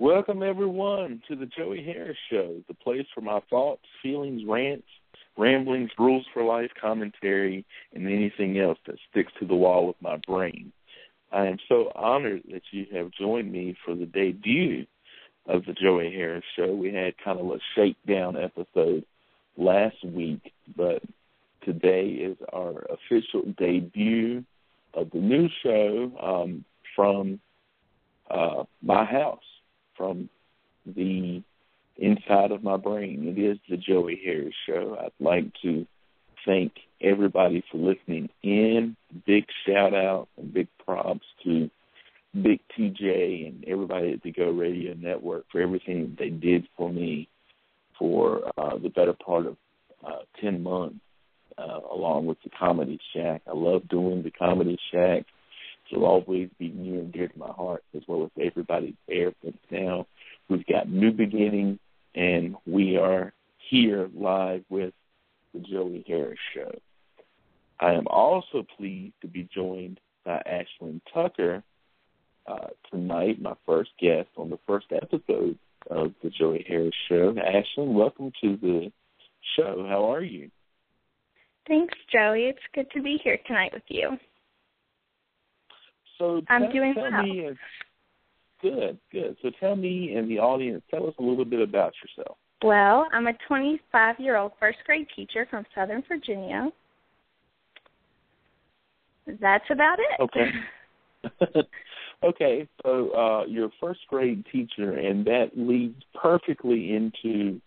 Welcome, everyone, to the Joey Harris Show, the place for my thoughts, feelings, rants, ramblings, rules for life, commentary, and anything else that sticks to the wall of my brain. I am so honored that you have joined me for the debut of the Joey Harris Show. We had kind of a shakedown episode last week, but today is our official debut of the new show um, from uh, my house from the inside of my brain. It is the Joey Harris Show. I'd like to thank everybody for listening in. Big shout out and big props to Big TJ and everybody at the Go Radio Network for everything they did for me for uh, the better part of uh, 10 months, uh, along with the Comedy Shack. I love doing the Comedy Shack will always be near and dear to my heart, as well as everybody there. But now we've got new beginnings, and we are here live with the Joey Harris Show. I am also pleased to be joined by Ashlyn Tucker uh, tonight, my first guest on the first episode of the Joey Harris Show. Ashlyn, welcome to the show. How are you? Thanks, Joey. It's good to be here tonight with you. So I'm tell, doing tell well. me, good, good. So tell me and the audience, tell us a little bit about yourself. Well, I'm a 25 year old first grade teacher from Southern Virginia. That's about it. Okay. okay, so uh, you're a first grade teacher, and that leads perfectly into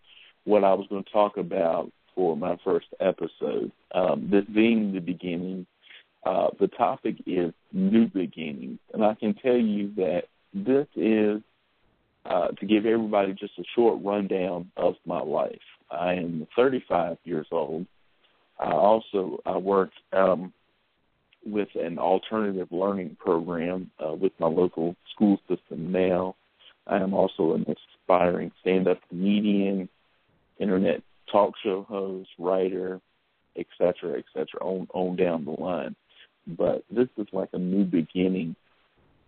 what I was going to talk about for my first episode. Um, this being the beginning uh, the topic is new beginnings, and I can tell you that this is uh, to give everybody just a short rundown of my life. I am 35 years old. I also I work um, with an alternative learning program uh, with my local school system now. I am also an aspiring stand-up comedian, internet talk show host, writer, etc., etc. On on down the line but this is like a new beginning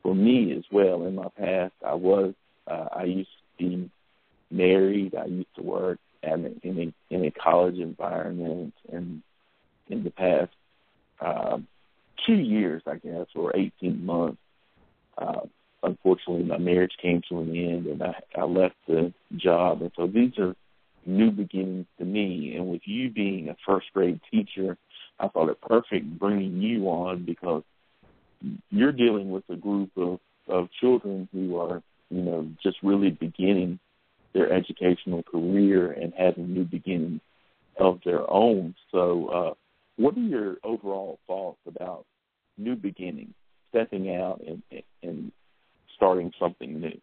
for me as well. In my past, I was uh, I used to be married. I used to work at a, in a in a college environment, and in the past uh, two years, I guess, or eighteen months. Uh, unfortunately, my marriage came to an end, and I, I left the job. And so these are new beginnings to me. And with you being a first grade teacher, I thought it perfect bringing you on because you're dealing with a group of of children who are you know just really beginning their educational career and having new beginnings of their own. So, uh, what are your overall thoughts about new beginnings, stepping out and and starting something new?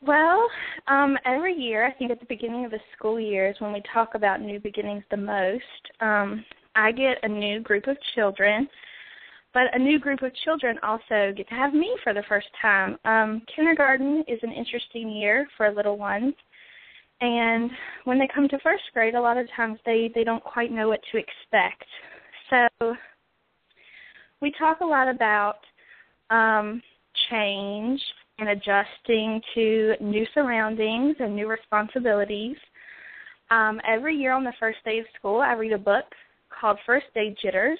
Well, um, every year, I think at the beginning of the school year is when we talk about new beginnings the most. Um, I get a new group of children, but a new group of children also get to have me for the first time. Um, kindergarten is an interesting year for little ones, and when they come to first grade, a lot of times they they don't quite know what to expect. So we talk a lot about um, change and adjusting to new surroundings and new responsibilities. Um, every year on the first day of school, I read a book called First Day Jitters,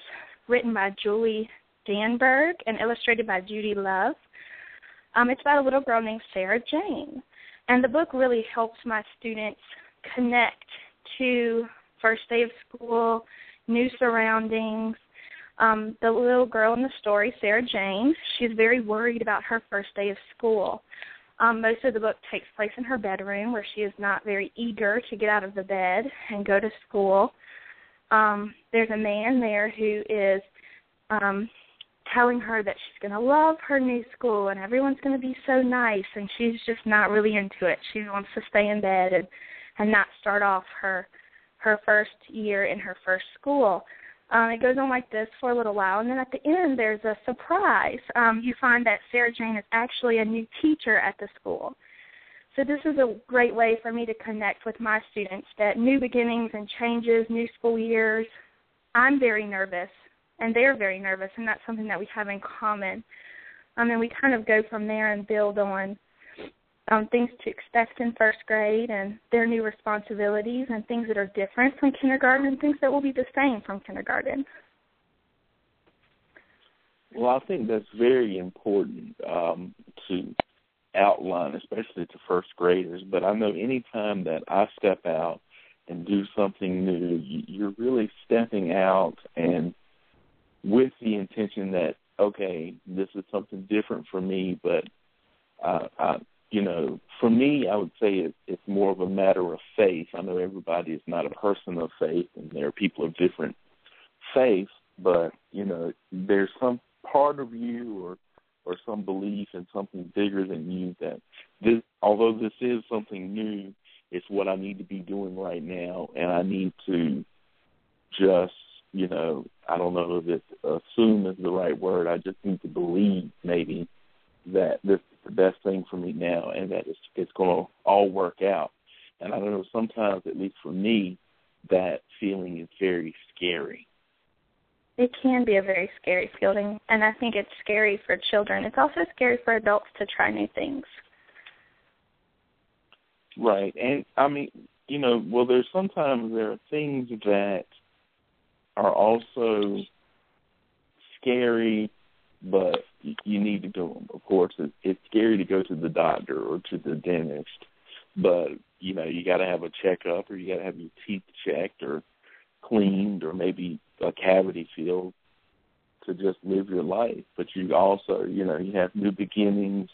written by Julie Danneberg and illustrated by Judy Love. Um, it's about a little girl named Sarah Jane. And the book really helps my students connect to first day of school, new surroundings, um, the little girl in the story, Sarah Jane, she's very worried about her first day of school. Um, most of the book takes place in her bedroom where she is not very eager to get out of the bed and go to school. Um, there's a man there who is um, telling her that she's going to love her new school and everyone's going to be so nice, and she's just not really into it. She wants to stay in bed and and not start off her her first year in her first school. Um, it goes on like this for a little while, and then at the end, there's a surprise. Um, you find that Sarah Jane is actually a new teacher at the school. So this is a great way for me to connect with my students that new beginnings and changes, new school years. I'm very nervous, and they're very nervous, and that's something that we have in common. Um, and we kind of go from there and build on um, things to expect in first grade and their new responsibilities and things that are different from kindergarten and things that will be the same from kindergarten. Well, I think that's very important um, to outline, especially to first graders. But I know anytime that I step out and do something new, you're really stepping out and with the intention that okay, this is something different for me, but uh, I, you know, for me, I would say it, it's more of a matter of faith. I know everybody is not a person of faith, and there are people of different faiths, but you know, there's some part of you or or some belief in something bigger than you that this although this is something new it's what I need to be doing right now and I need to just you know I don't know if it's assume is the right word I just need to believe maybe that this is the best thing for me now and that it's it's going to all work out and I don't know sometimes at least for me that feeling is very scary it can be a very scary feeling, and I think it's scary for children. It's also scary for adults to try new things. Right, and I mean, you know, well, there's sometimes there are things that are also scary, but you need to them. Of course, it, it's scary to go to the doctor or to the dentist, but you know, you got to have a checkup or you got to have your teeth checked or cleaned or maybe a cavity filled to just live your life. But you also, you know, you have new beginnings,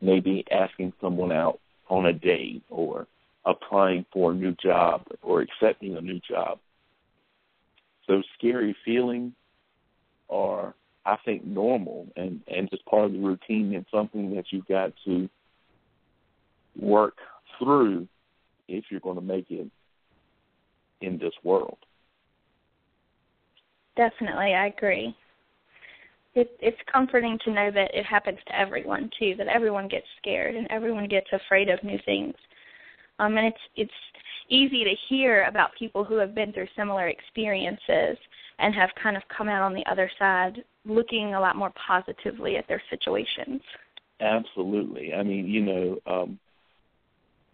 maybe asking someone out on a date or applying for a new job or accepting a new job. Those scary feelings are, I think, normal and, and just part of the routine and something that you've got to work through if you're going to make it in this world. Definitely, I agree. It, it's comforting to know that it happens to everyone too. That everyone gets scared and everyone gets afraid of new things. Um, and it's it's easy to hear about people who have been through similar experiences and have kind of come out on the other side looking a lot more positively at their situations. Absolutely. I mean, you know, um,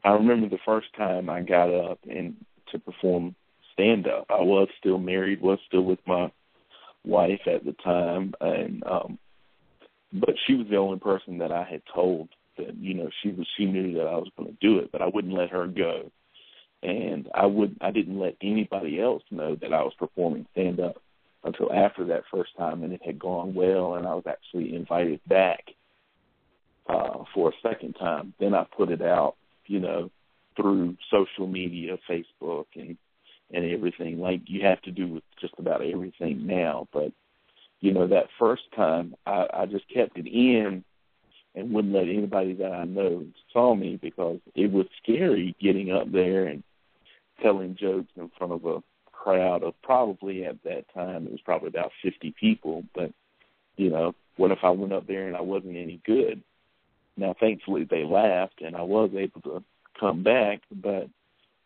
I remember the first time I got up and to perform stand up. I was still married, was still with my wife at the time, and um, but she was the only person that I had told that you know she was she knew that I was going to do it, but I wouldn't let her go, and I would I didn't let anybody else know that I was performing stand up until after that first time, and it had gone well, and I was actually invited back uh, for a second time. Then I put it out, you know, through social media, Facebook, and and everything like you have to do with just about everything now. But you know, that first time I, I just kept it in and wouldn't let anybody that I know saw me because it was scary getting up there and telling jokes in front of a crowd of probably at that time it was probably about fifty people. But you know, what if I went up there and I wasn't any good? Now, thankfully, they laughed and I was able to come back. But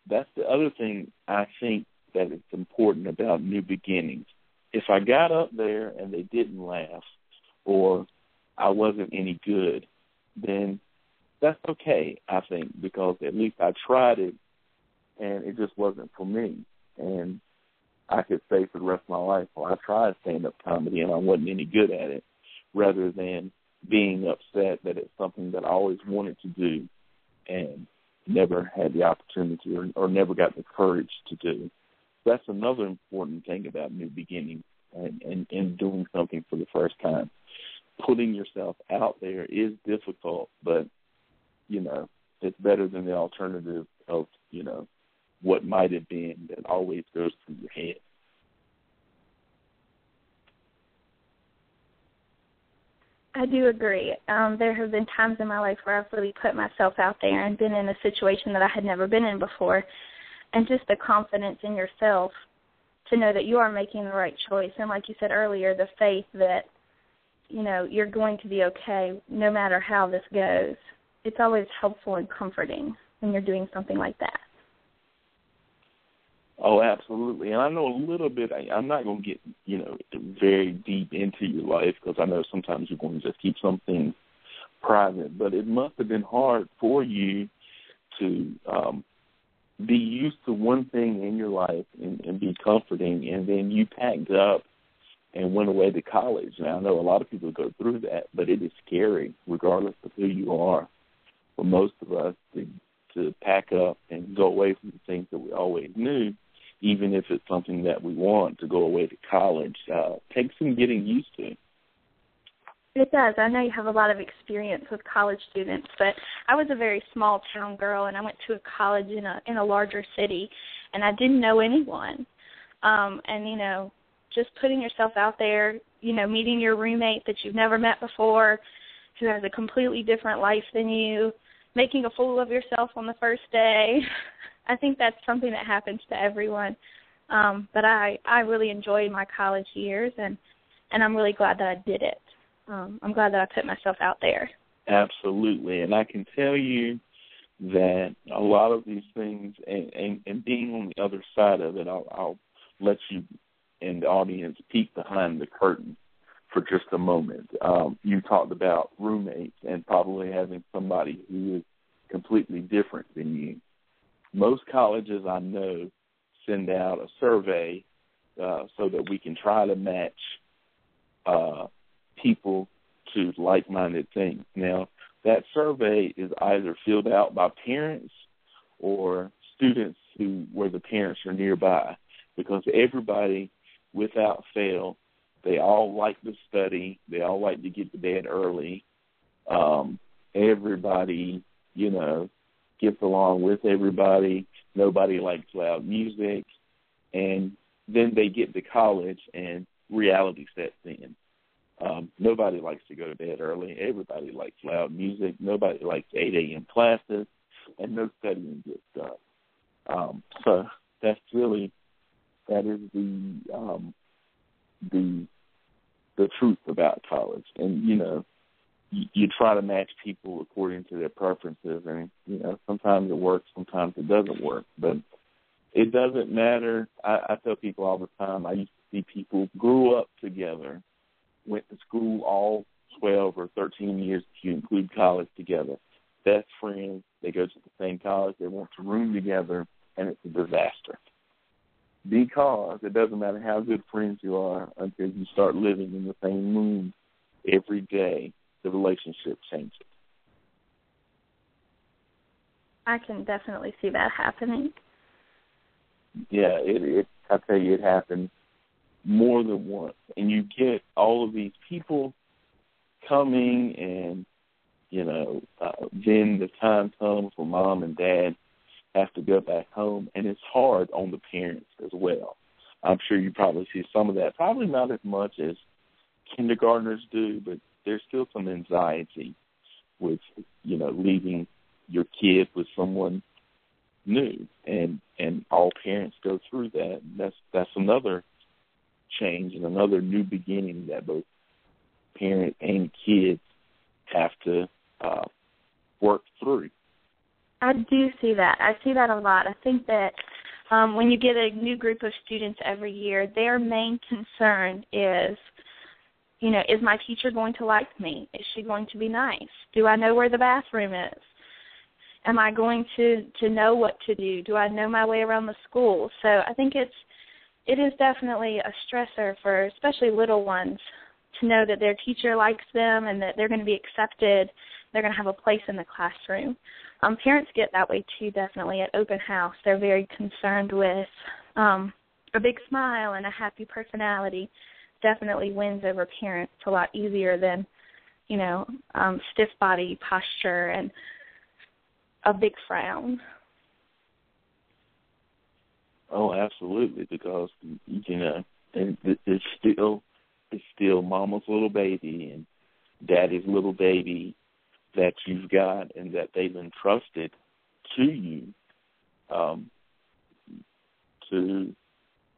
that's the other thing I think that is important about new beginnings. If I got up there and they didn't laugh or I wasn't any good, then that's okay, I think, because at least I tried it and it just wasn't for me. And I could say for the rest of my life, well, I tried stand up comedy and I wasn't any good at it, rather than being upset that it's something that I always wanted to do and never had the opportunity or, or never got the courage to do. That's another important thing about new beginnings and, and, and doing something for the first time. Putting yourself out there is difficult, but you know it's better than the alternative of you know what might have been that always goes through your head. I do agree. Um, there have been times in my life where I've really put myself out there and been in a situation that I had never been in before. And just the confidence in yourself to know that you are making the right choice. And like you said earlier, the faith that, you know, you're going to be okay no matter how this goes. It's always helpful and comforting when you're doing something like that. Oh, absolutely. And I know a little bit. I, I'm not going to get you know very deep into your life because I know sometimes you're going to just keep something private. But it must have been hard for you to um, be used to one thing in your life and, and be comforting, and then you packed up and went away to college. Now I know a lot of people go through that, but it is scary, regardless of who you are. For most of us, to to pack up and go away from the things that we always knew, even if it's something that we want to go away to college, uh, takes some getting used to. It does. I know you have a lot of experience with college students, but I was a very small town girl and I went to a college in a in a larger city and I didn't know anyone. Um and you know, just putting yourself out there, you know, meeting your roommate that you've never met before who has a completely different life than you, making a fool of yourself on the first day. I think that's something that happens to everyone. Um but I I really enjoyed my college years and and I'm really glad that I did it um, I'm glad that I put myself out there. Absolutely, and I can tell you that a lot of these things, and, and, and being on the other side of it, I'll, I'll let you and the audience peek behind the curtain for just a moment. Um, you talked about roommates and probably having somebody who is completely different than you. Most colleges I know send out a survey uh, so that we can try to match uh, people to like-minded things. Now, that survey is either filled out by parents or students who where the parents are nearby because everybody without fail they all like to study they all like to get to bed early um everybody you know gets along with everybody nobody likes loud music and then they get to college and reality sets in um, nobody likes to go to bed early. Everybody likes loud music. Nobody likes 8 a.m. classes, and no studying gets done. Um, so that's really that is the um, the the truth about college. And you know, you, try to match people according to their preferences, and you know, sometimes it works, sometimes it doesn't work. But it doesn't matter. I, I tell people all the time. I used to see people grew up together went to school all 12 or 13 years if you include college together. Best friends, they go to the same college, they want to room together, and it's a disaster. Because it doesn't matter how good friends you are until you start living in the same room every day, the relationship changes. I can definitely see that happening. Yeah, it, it I tell you, it happens more than once, and you get all of these people coming, and you know, uh, then the time comes when mom and dad have to go back home, and it's hard on the parents as well. I'm sure you probably see some of that, probably not as much as kindergartners do, but there's still some anxiety with you know leaving your kid with someone new and and all parents go through that that's that's another change and another new beginning that both parent and kids have to uh, work through. I do see that. I see that a lot. I think that um, when you get a new group of students every year, their main concern is, you know, is my teacher going to like me? Is she going to be nice? Do I know where the bathroom is? Am I going to to know what to do? Do I know my way around the school? So I think it's it is definitely a stressor for especially little ones to know that their teacher likes them and that they're going to be accepted, they're going to have a place in the classroom. Um, parents get that way too, definitely at open house. They're very concerned with um, a big smile and a happy personality. Definitely wins over parents a lot easier than, you know, um, stiff body posture and a big frown. Oh, absolutely, because you know, it's still it's still mama's little baby and daddy's little baby that you've got and that they've entrusted to you um, to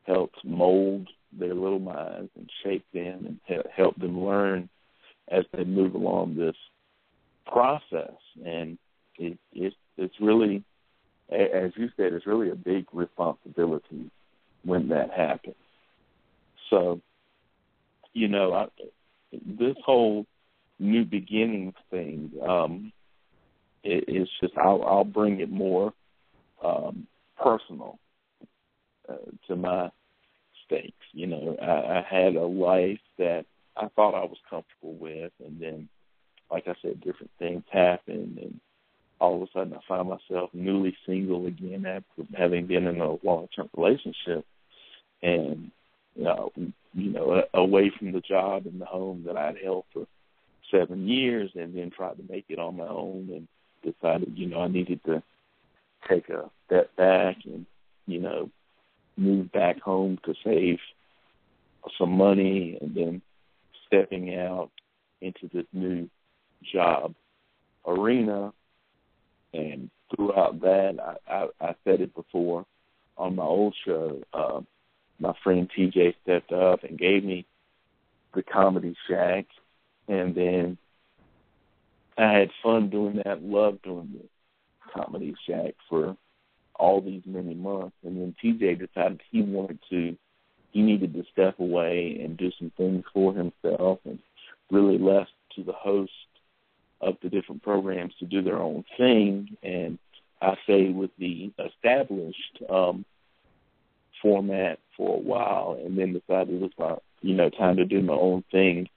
help mold their little minds and shape them and help them learn as they move along this process. And it, it it's really as you said, it's really a big responsibility when that happened. So, you know, I, this whole new beginnings thing, um, it, it's just I'll, I'll bring it more um, personal uh, to my stakes. You know, I, I had a life that I thought I was comfortable with, and then, like I said, different things happened, and all of a sudden I find myself newly single again after having been in a long-term relationship, and uh, you know, you know, away from the job and the home that I'd held for seven years, and then tried to make it on my own, and decided, you know, I needed to take a step back and, you know, move back home to save some money, and then stepping out into this new job arena and throughout that, I, I, I said it before on my old show. Uh, my friend TJ stepped up and gave me the Comedy Shack, and then I had fun doing that. Loved doing the Comedy Shack for all these many months, and then TJ decided he wanted to. He needed to step away and do some things for himself, and really left to the host of the different programs to do their own thing. And I say with the established um, format for a while, and then decided it was about you know time to do my own thing.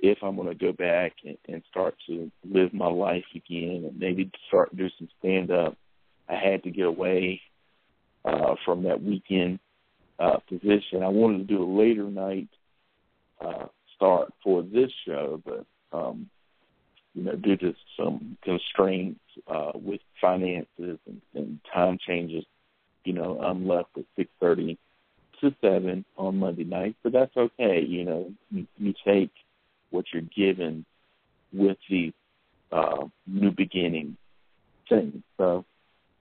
If I'm going to go back and, and start to live my life again, and maybe start do some stand up, I had to get away uh, from that weekend uh, position. I wanted to do a later night uh, start for this show, but um, you know, due to some constraints uh, with finances and, and time changes, you know, I'm left at six thirty to seven on Monday night, but that's okay. You know, you, you take what you're given with the uh, new beginning thing. So,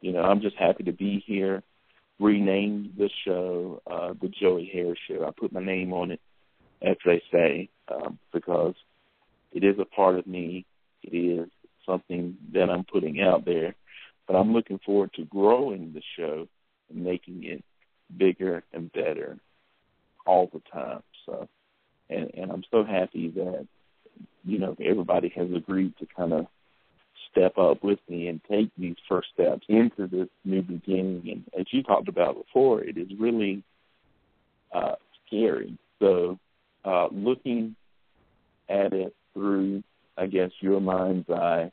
you know, I'm just happy to be here. Renamed the show uh, the Joey Harris Show. I put my name on it, as they say, um, because it is a part of me it is something that I'm putting out there. But I'm looking forward to growing the show and making it bigger and better all the time. So, and and I'm so happy that you know everybody has agreed to kind of step up with me and take these first steps into this new beginning. And as you talked about before, it is really uh, scary. So, uh, looking at it through I guess, your mind's eye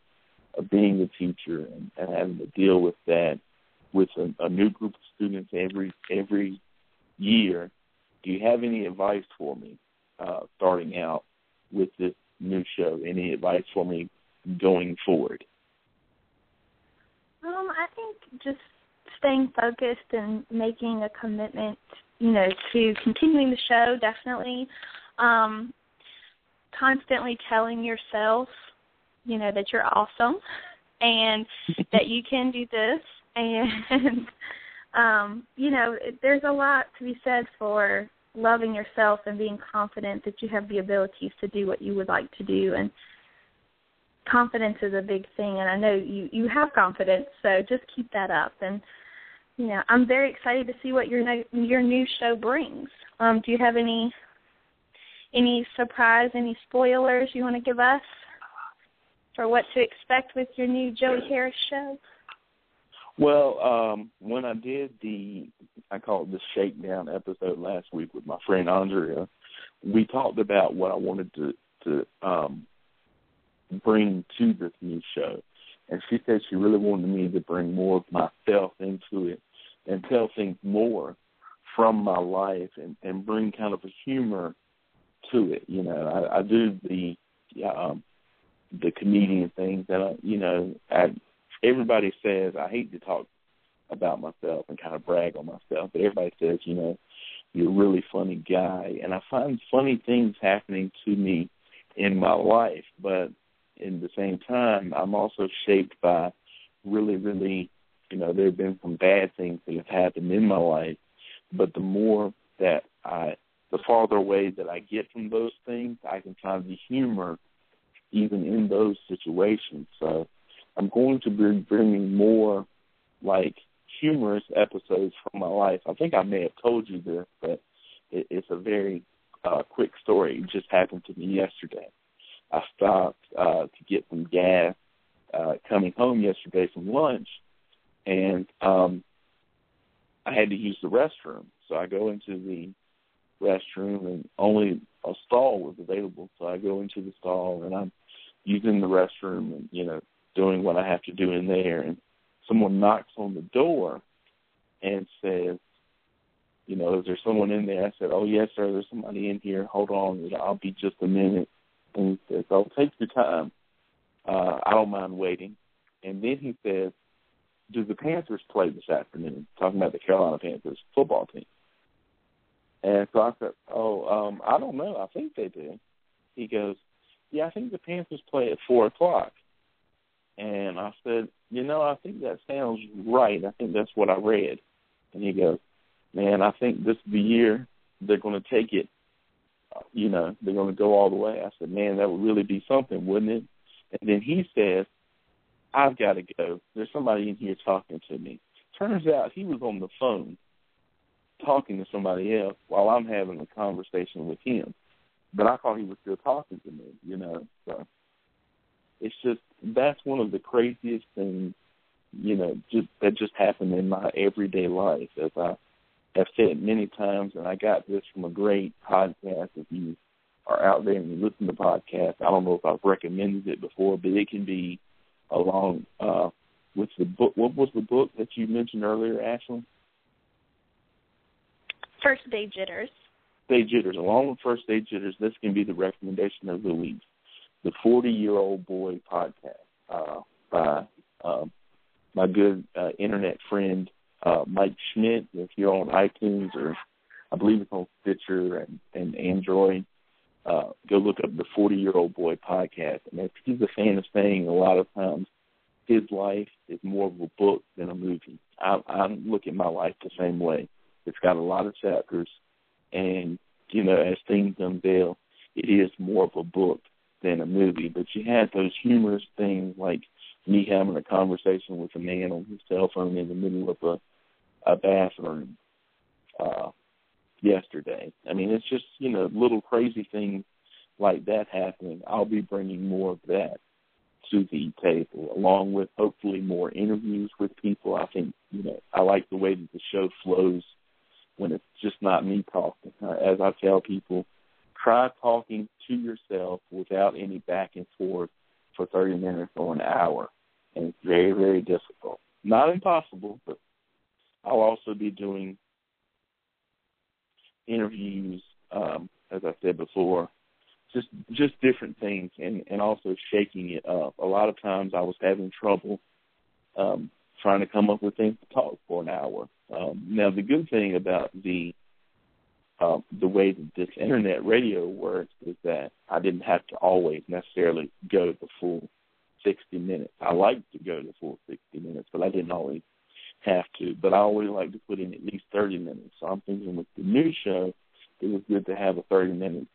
of being a teacher and, and having to deal with that with a, a new group of students every every year. Do you have any advice for me uh, starting out with this new show? Any advice for me going forward? Um, I think just staying focused and making a commitment, you know, to continuing the show definitely. Um, constantly telling yourself, you know, that you're awesome and that you can do this and um, you know, there's a lot to be said for loving yourself and being confident that you have the abilities to do what you would like to do and confidence is a big thing and I know you you have confidence so just keep that up and you know I'm very excited to see what your your new show brings. Um, do you have any any surprise, any spoilers you want to give us for what to expect with your new Joey Harris show? Well, um, when I did the, I call it the shakedown episode last week with my friend Andrea, we talked about what I wanted to to um, bring to this new show, and she said she really wanted me to bring more of myself into it and tell things more from my life and, and bring kind of a humor to it. You know, I, I do the um, the comedian things that I, you know, I, everybody says I hate to talk about myself and kind of brag on myself, but everybody says, you know, you're a really funny guy, and I find funny things happening to me in my life, but in the same time, I'm also shaped by really, really, you know, there have been some bad things that have happened in my life, but the more that I the farther away that I get from those things, I can find the humor even in those situations. So I'm going to be bringing more like humorous episodes from my life. I think I may have told you this, but it, it's a very uh, quick story. It just happened to me yesterday. I stopped uh, to get some gas uh, coming home yesterday from lunch, and um, I had to use the restroom. So I go into the restroom, and only a stall was available. So I go into the stall, and I'm using the restroom, and you know, doing what I have to do in there. And someone knocks on the door and says, you know, is there someone in there? I said, oh yes, sir. There's somebody in here. Hold on, I'll be just a minute. And he says, oh, take your time. Uh, I don't mind waiting. And then he says, do the Panthers play this afternoon? Talking about the Carolina Panthers football team. And so I said, oh, um, I don't know. I think they do. He goes, yeah, I think the Panthers play at four o'clock. And I said, you know, I think that sounds right. I think that's what I read. And he goes, man, I think this is the year they're going to take it. You know, they're going to go all the way. I said, man, that would really be something, wouldn't it? And then he says, I've got to go. There's somebody in here talking to me. Turns out he was on the phone talking to somebody else while I'm having a conversation with him. But I thought he was still talking to me, you know. So it's just that's one of the craziest things, you know, just that just happened in my everyday life. As I have said many times, and I got this from a great podcast. If you are out there and you listen to podcasts, I don't know if I've recommended it before, but it can be along uh, with the book. What was the book that you mentioned earlier, Ashley? First Day Jitters. Day Jitters. Along with First Day Jitters, this can be the recommendation of the week. The 40 Year Old Boy podcast uh, by uh, my good uh, internet friend uh, Mike Schmidt. If you're on iTunes or I believe it's on Stitcher and, and Android, uh, go look up the 40 Year Old Boy podcast. And if he's a fan of saying a lot of times his life is more of a book than a movie. I, I look at my life the same way. It's got a lot of chapters, and you know, as things unveil, it is more of a book than a movie. But you had those humorous things like me having a conversation with a man on his cell phone in the middle of a, a bathroom uh, yesterday. I mean, it's just you know little crazy things like that happening. I'll be bringing more of that to the table, along with hopefully more interviews with people. I think you know I like the way that the show flows when it's just not me talking. Uh, as I tell people, try talking to yourself without any back and forth for 30 minutes or an hour. And it's very, very difficult. Not impossible, but I'll also be doing interviews, um, as I said before, just just different things and, and also shaking it up. A lot of times I was having trouble um, trying to come up with things to talk for an hour. Um, now, the good thing about the uh, the way that this internet radio works is that I didn't have to always necessarily go the full 60 minutes. I like to go the full 60 minutes, but I didn't always have to. But I always like to put in at least 30 minutes. So I'm thinking with the new show, it was good to have a 30 minute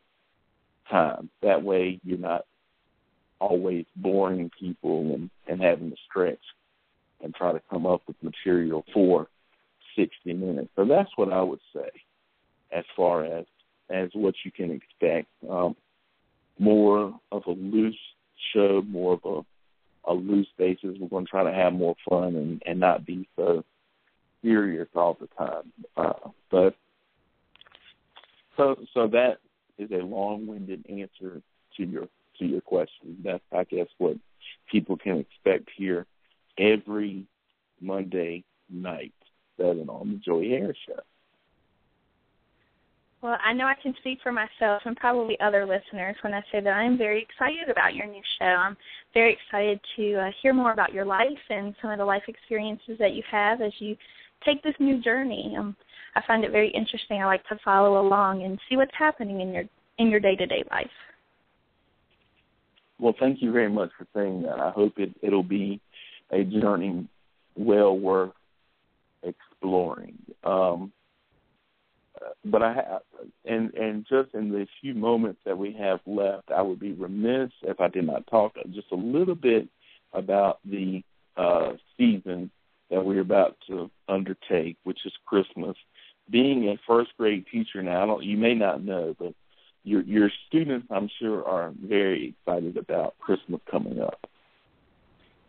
time. That way, you're not always boring people and, and having to stretch and try to come up with material for 60 minutes. So that's what I would say as far as as what you can expect. Um, more of a loose show, more of a, a loose basis. We're going to try to have more fun and, and not be so serious all the time. Uh, but so so that is a long-winded answer to your to your question. That's I guess what people can expect here every Monday night, seven on the Joey Harris Show. Well, I know I can speak for myself and probably other listeners when I say that I'm very excited about your new show. I'm very excited to uh, hear more about your life and some of the life experiences that you have as you take this new journey. Um, I find it very interesting. I like to follow along and see what's happening in your in your day to day life. Well, thank you very much for saying that. I hope it it'll be a journey well worth exploring. Um, but I have, and and just in the few moments that we have left, I would be remiss if I did not talk just a little bit about the uh, season that we're about to undertake, which is Christmas. Being a first grade teacher now, you may not know, but your your students, I'm sure, are very excited about Christmas coming up.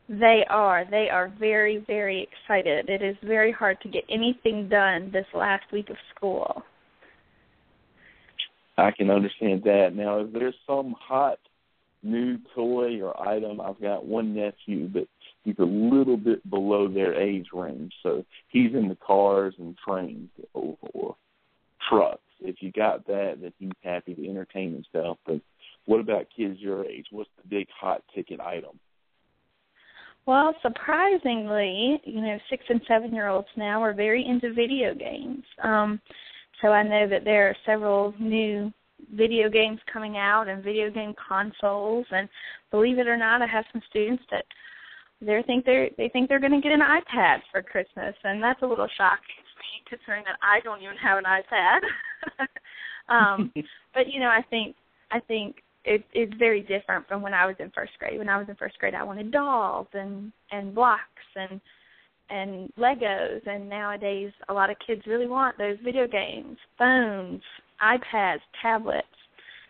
They are. They are very, very excited. It is very hard to get anything done this last week of school. I can understand that. Now, if there's some hot new toy or item, I've got one nephew, but he's a little bit below their age range, so he's in the cars and trains or trucks. If you got that, then he's happy to entertain himself. But what about kids your age? What's the big hot ticket item? Well, surprisingly, you know, six and seven year olds now are very into video games. Um, so I know that there are several new video games coming out and video game consoles and believe it or not I have some students that they think they're they think they're going to get an iPad for Christmas and that's a little shocking to me considering that I don't even have an iPad. um but you know I think I think it, it's very different from when I was in first grade. When I was in first grade I wanted dolls and and blocks and and Legos and nowadays a lot of kids really want those video games, phones, iPads, tablets,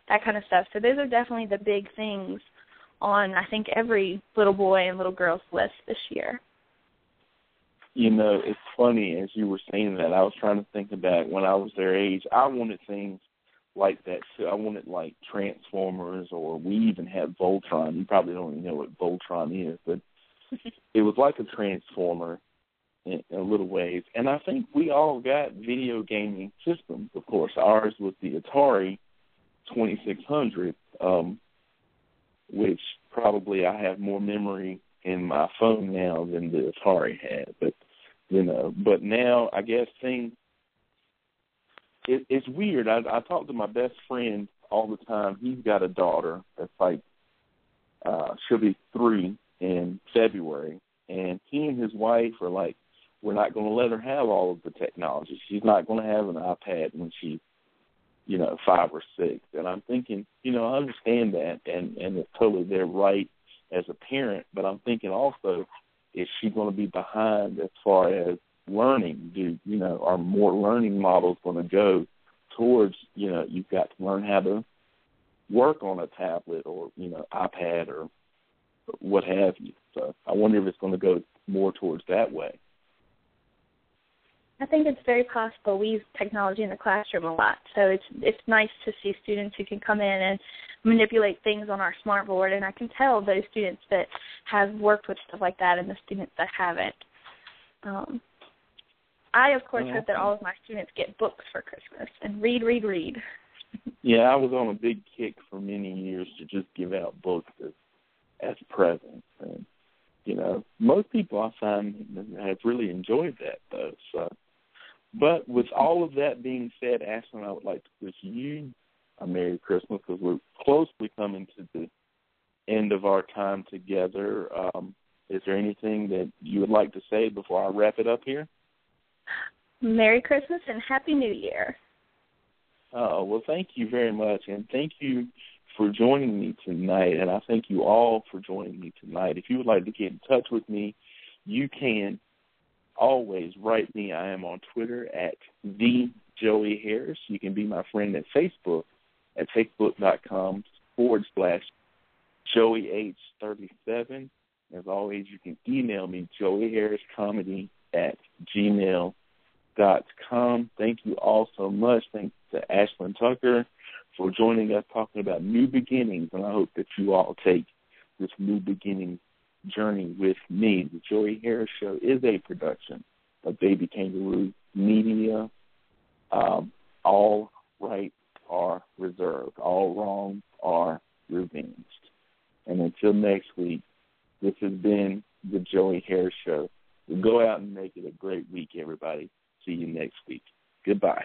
that kind of stuff. So those are definitely the big things on I think every little boy and little girl's list this year. You know, it's funny as you were saying that. I was trying to think about when I was their age. I wanted things like that too. I wanted like Transformers, or we even had Voltron. You probably don't even know what Voltron is, but it was like a Transformer, in, in a little ways. And I think we all got video gaming systems. Of course, ours was the Atari 2600, um, which probably I have more memory in my phone now than the Atari had. But you know, but now I guess things. It, it's weird. I, I talk to my best friend all the time. He's got a daughter that's like uh she'll be three in February, and he and his wife are like we're not to let her have all of the technology. She's not to have an iPad when she's, you know, five or six. And I'm thinking, you know, I understand that, and and it's totally their right as a parent. But I'm thinking also, is she to be behind as far as learning? Do you know, are more learning models going to go towards, you know, you've got to learn how to work on a tablet or you know iPad or what have you. So I wonder if it's going to go more towards that way. I think it's very possible. We use technology in the classroom a lot, so it's it's nice to see students who can come in and manipulate things on our smartboard, and I can tell those students that have worked with stuff like that and the students that haven't. Um, I of course oh, hope that all of my students get books for Christmas and read, read, read. yeah, I was on a big kick for many years to just give out books as as presents, and you know, most people I find have really enjoyed that though. So but with all of that being said, Ashlyn, I would like to wish you a Merry Christmas because we're closely coming to the end of our time together. Um, is there anything that you would like to say before I wrap it up here? Merry Christmas and Happy New Year. Uh, well, thank you very much, and thank you for joining me tonight. And I thank you all for joining me tonight. If you would like to get in touch with me, you can always write me. I am on Twitter at the Joey Harris. You can be my friend at Facebook at facebook.com forward slash Joey H37. As always, you can email me, Joey Harris Comedy at gmail dot com. Thank you all so much. Thanks to Ashlyn Tucker for joining us talking about new beginnings, and I hope that you all take this new beginning journey with me. The Joey Harris Show is a production of Baby Kangaroo Media. Um, all rights are reserved. All wrongs are revenged. And until next week, this has been the Joey Harris Show. Go out and make it a great week, everybody. See you next week. Goodbye.